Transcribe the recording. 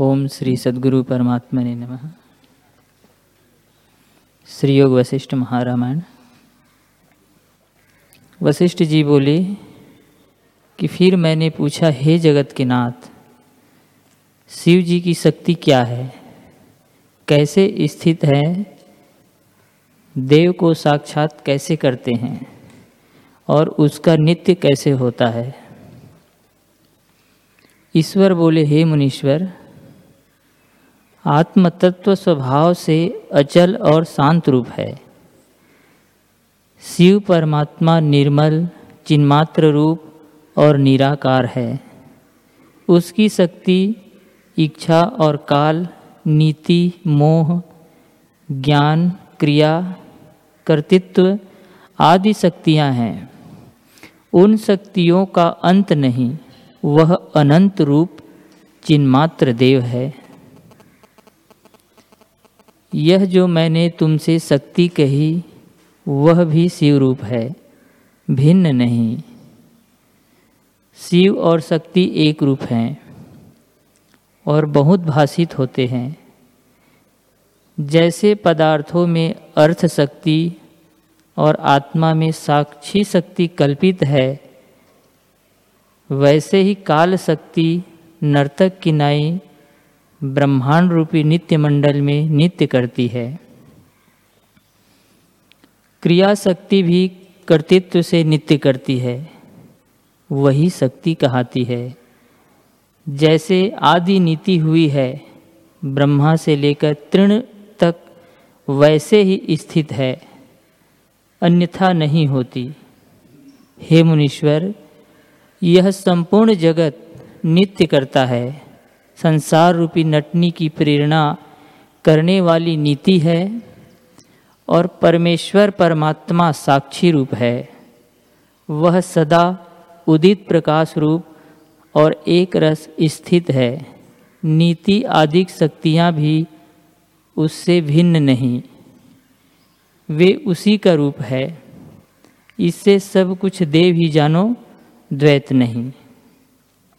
ओम श्री सद्गुरु परमात्मा ने नमः। श्री योग वशिष्ठ महारामायण। वशिष्ठ जी बोले कि फिर मैंने पूछा, हे जगत के नाथ, शिव जी की शक्ति क्या है? कैसे स्थित है? देव को साक्षात कैसे करते हैं? और उसका नित्य कैसे होता है? ईश्वर बोले, हे मुनीश्वर आत्म तत्व स्वभाव से अचल और शांत रूप है। शिव परमात्मा निर्मल, चिन्मात्र रूप और निराकार है। उसकी शक्ति, इच्छा और काल, नीति, मोह, ज्ञान, क्रिया, कर्तृत्व आदि शक्तियाँ हैं। उन शक्तियों का अंत नहीं, वह अनंत रूप, चिन्मात्र देव है। यह जो मैंने तुमसे शक्ति कही, वह भी शिव रूप है, भिन्न नहीं। शिव और शक्ति एक रूप हैं और बहुत भाषित होते हैं। जैसे पदार्थों में अर्थ शक्ति और आत्मा में साक्षी शक्ति कल्पित है, वैसे ही काल शक्ति नर्तक की नाई ब्रह्मांड रूपी नित्य मंडल में नित्य करती है। क्रिया शक्ति भी कर्तृत्व से नित्य करती है। वही शक्ति कहती है। जैसे आदि नीति हुई है, ब्रह्मा से लेकर तृण तक वैसे ही स्थित है, अन्यथा नहीं होती। हे मुनीश्वर, यह संपूर्ण जगत नित्य करता है। संसार रूपी नटनी की प्रेरणा करने वाली नीति है और परमेश्वर परमात्मा साक्षी रूप है। वह सदा उदित प्रकाश रूप और एक रस स्थित है। नीति आदि शक्तियाँ भी उससे भिन्न नहीं। वे उसी का रूप है। इससे सब कुछ देव ही जानो, द्वैत नहीं।